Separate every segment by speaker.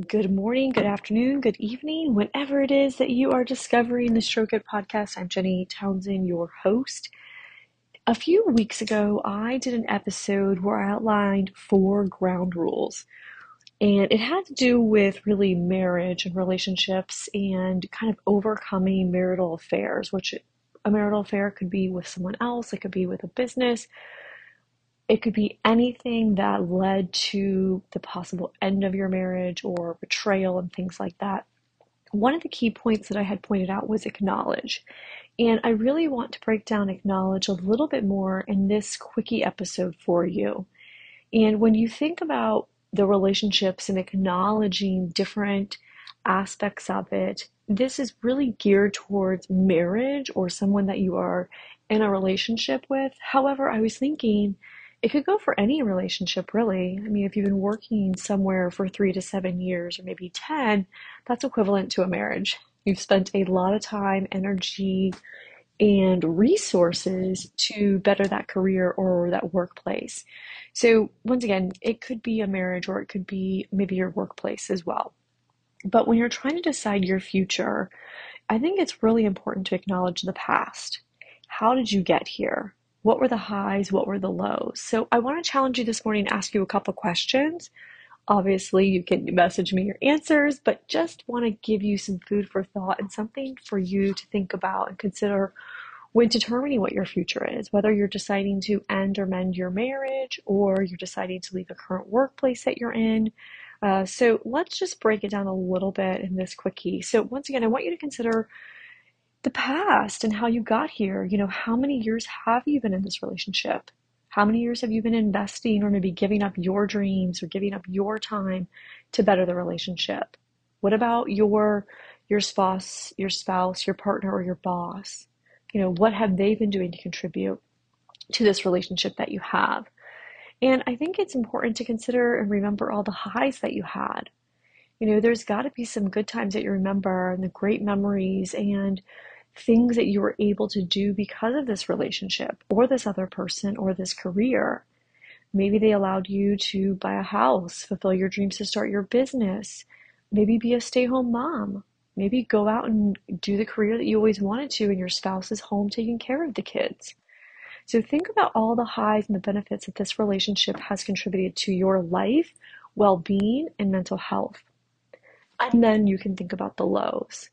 Speaker 1: Good morning, good afternoon, good evening, whenever it is that you are discovering the Stroke It podcast. I'm Jenny Townsend, your host. A few weeks ago, I did an episode where I outlined four ground rules. And it had to do with really marriage and relationships and kind of overcoming marital affairs, which a marital affair could be with someone else, it could be with a business, it could be anything that led to the possible end of your marriage or betrayal and things like that. One of the key points that I had pointed out was acknowledge. And I really want to break down acknowledge a little bit more in this quickie episode for you. And when you think about the relationships and acknowledging different aspects of it, this is really geared towards marriage or someone that you are in a relationship with. However, I was thinking it could go for any relationship, really. I mean, if you've been working somewhere for three to seven years or maybe 10, that's equivalent to a marriage. You've spent a lot of time, energy, and resources to better that career or that workplace. So, once again, it could be a marriage or it could be maybe your workplace as well. But when you're trying to decide your future, I think it's really important to acknowledge the past. How did you get here? What were the highs? What were the lows? So I want to challenge you this morning, ask you a couple questions. Obviously, you can message me your answers, but just want to give you some food for thought and something for you to think about and consider when determining what your future is, whether you're deciding to end or mend your marriage or you're deciding to leave the current workplace that you're in. Uh, so let's just break it down a little bit in this quickie. So once again, I want you to consider the past and how you got here. You know, how many years have you been in this relationship? How many years have you been investing or maybe giving up your dreams or giving up your time to better the relationship? What about your your spouse, your spouse, your partner or your boss? You know, what have they been doing to contribute to this relationship that you have? And I think it's important to consider and remember all the highs that you had. You know, there's got to be some good times that you remember and the great memories and things that you were able to do because of this relationship or this other person or this career. Maybe they allowed you to buy a house, fulfill your dreams to start your business, maybe be a stay home mom, maybe go out and do the career that you always wanted to, and your spouse is home taking care of the kids. So think about all the highs and the benefits that this relationship has contributed to your life, well being, and mental health. And then you can think about the lows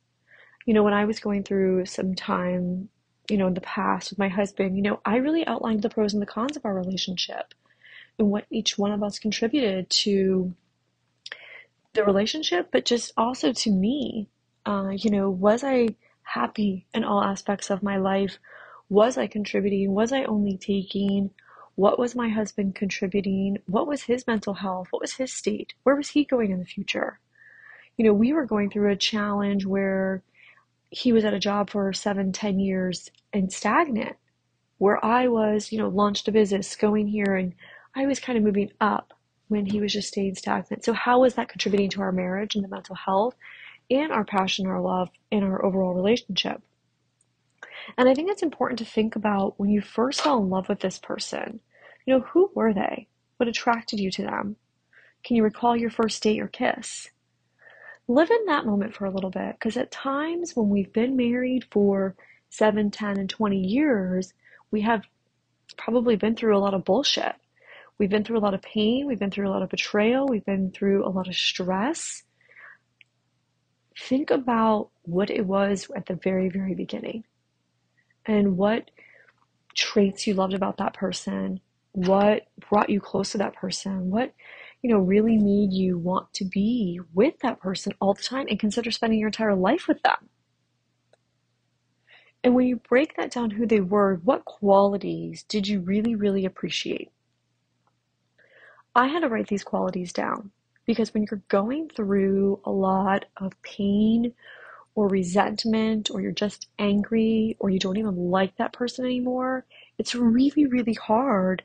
Speaker 1: you know, when I was going through some time, you know, in the past with my husband, you know, I really outlined the pros and the cons of our relationship and what each one of us contributed to the relationship, but just also to me. Uh, you know, was I happy in all aspects of my life? Was I contributing? Was I only taking? What was my husband contributing? What was his mental health? What was his state? Where was he going in the future? You know, we were going through a challenge where he was at a job for seven, ten years and stagnant, where I was, you know, launched a business, going here, and I was kind of moving up when he was just staying stagnant. So how was that contributing to our marriage and the mental health and our passion, our love, and our overall relationship? And I think it's important to think about when you first fell in love with this person, you know, who were they? What attracted you to them? Can you recall your first date or kiss? Live in that moment for a little bit because at times when we've been married for 7 10 and 20 years we have probably been through a lot of bullshit. We've been through a lot of pain we've been through a lot of betrayal we've been through a lot of stress. Think about what it was at the very very beginning and what traits you loved about that person what brought you close to that person what you know, really made you want to be with that person all the time and consider spending your entire life with them. And when you break that down who they were, what qualities did you really, really appreciate? I had to write these qualities down because when you're going through a lot of pain or resentment, or you're just angry, or you don't even like that person anymore, it's really, really hard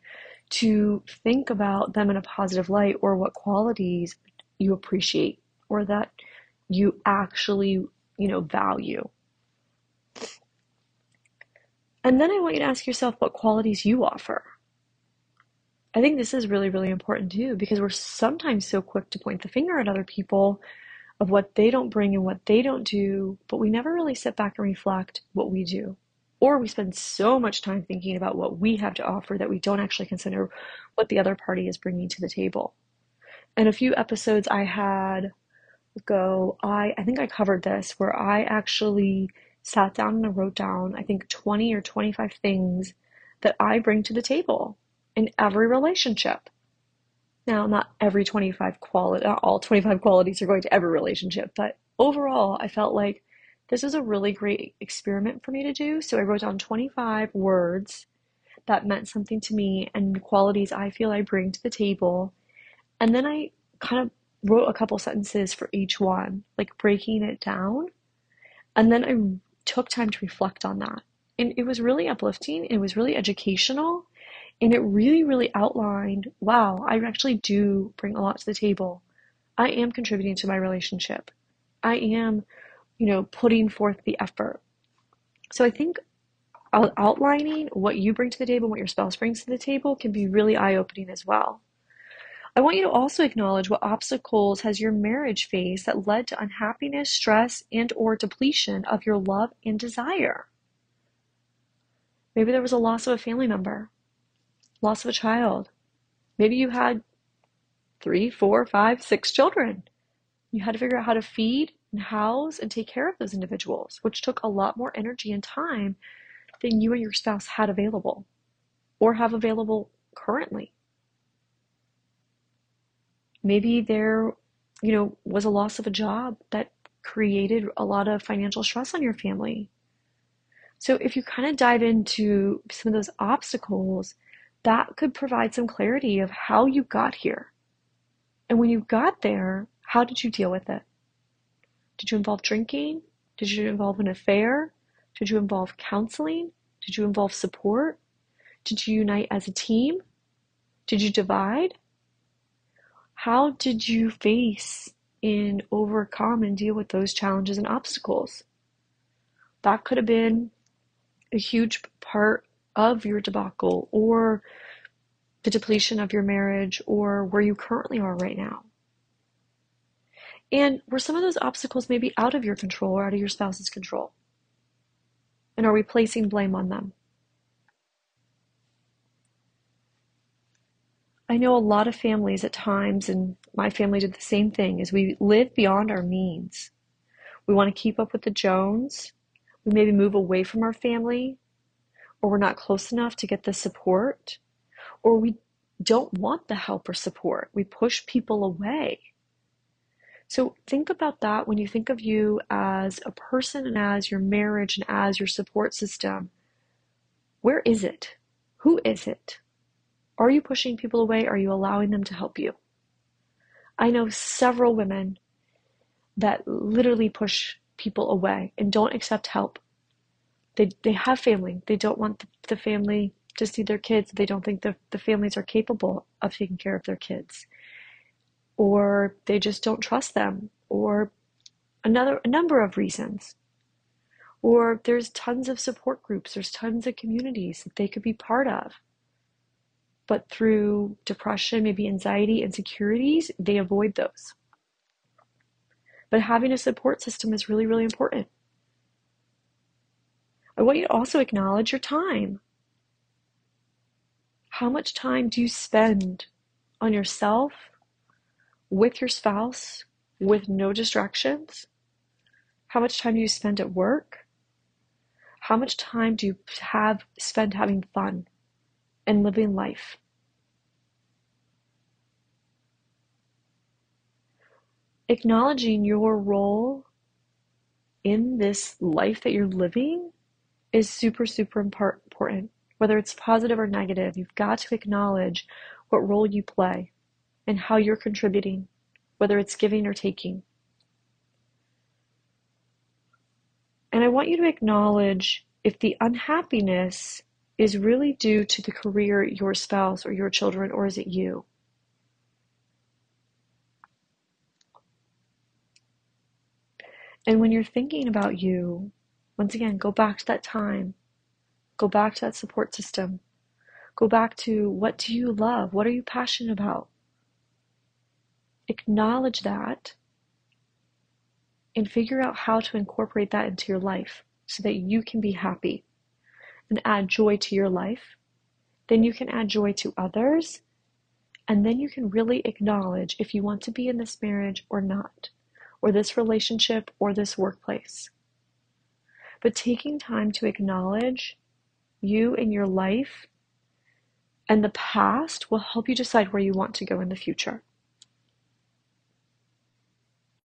Speaker 1: to think about them in a positive light or what qualities you appreciate or that you actually, you know, value. And then I want you to ask yourself what qualities you offer. I think this is really, really important too, because we're sometimes so quick to point the finger at other people of what they don't bring and what they don't do, but we never really sit back and reflect what we do. Or we spend so much time thinking about what we have to offer that we don't actually consider what the other party is bringing to the table. In a few episodes I had ago, I, I think I covered this where I actually sat down and wrote down, I think 20 or 25 things that I bring to the table in every relationship. Now, not every 25 quality, not all 25 qualities are going to every relationship, but overall, I felt like this was a really great experiment for me to do. So I wrote down 25 words that meant something to me and qualities I feel I bring to the table. And then I kind of wrote a couple sentences for each one, like breaking it down. And then I took time to reflect on that. And it was really uplifting. It was really educational. And it really, really outlined wow, I actually do bring a lot to the table. I am contributing to my relationship. I am, you know, putting forth the effort. So I think outlining what you bring to the table, what your spouse brings to the table can be really eye opening as well. I want you to also acknowledge what obstacles has your marriage faced that led to unhappiness, stress, and or depletion of your love and desire. Maybe there was a loss of a family member loss of a child. Maybe you had three, four, five, six children. You had to figure out how to feed and house and take care of those individuals, which took a lot more energy and time than you and your spouse had available or have available currently. Maybe there, you know, was a loss of a job that created a lot of financial stress on your family. So if you kind of dive into some of those obstacles that could provide some clarity of how you got here. And when you got there, how did you deal with it? Did you involve drinking? Did you involve an affair? Did you involve counseling? Did you involve support? Did you unite as a team? Did you divide? How did you face and overcome and deal with those challenges and obstacles? That could have been a huge part of your debacle or the depletion of your marriage or where you currently are right now. And were some of those obstacles maybe out of your control or out of your spouse's control? And are we placing blame on them? I know a lot of families at times, and my family did the same thing, is we live beyond our means. We want to keep up with the Jones. We maybe move away from our family or we're not close enough to get the support, or we don't want the help or support. We push people away. So think about that when you think of you as a person and as your marriage and as your support system. Where is it? Who is it? Are you pushing people away? Are you allowing them to help you? I know several women that literally push people away and don't accept help they they have family. They don't want the, the family to see their kids. They don't think the, the families are capable of taking care of their kids. Or they just don't trust them. Or another a number of reasons. Or there's tons of support groups, there's tons of communities that they could be part of. But through depression, maybe anxiety, insecurities, they avoid those. But having a support system is really, really important. I want you to also acknowledge your time. How much time do you spend on yourself, with your spouse, with no distractions? How much time do you spend at work? How much time do you have spend having fun and living life? Acknowledging your role in this life that you're living is super, super important. Whether it's positive or negative, you've got to acknowledge what role you play and how you're contributing, whether it's giving or taking. And I want you to acknowledge if the unhappiness is really due to the career, your spouse, or your children, or is it you? And when you're thinking about you, once again, go back to that time. Go back to that support system. Go back to what do you love? What are you passionate about? Acknowledge that and figure out how to incorporate that into your life so that you can be happy and add joy to your life. Then you can add joy to others. And then you can really acknowledge if you want to be in this marriage or not, or this relationship or this workplace. But taking time to acknowledge you and your life and the past will help you decide where you want to go in the future.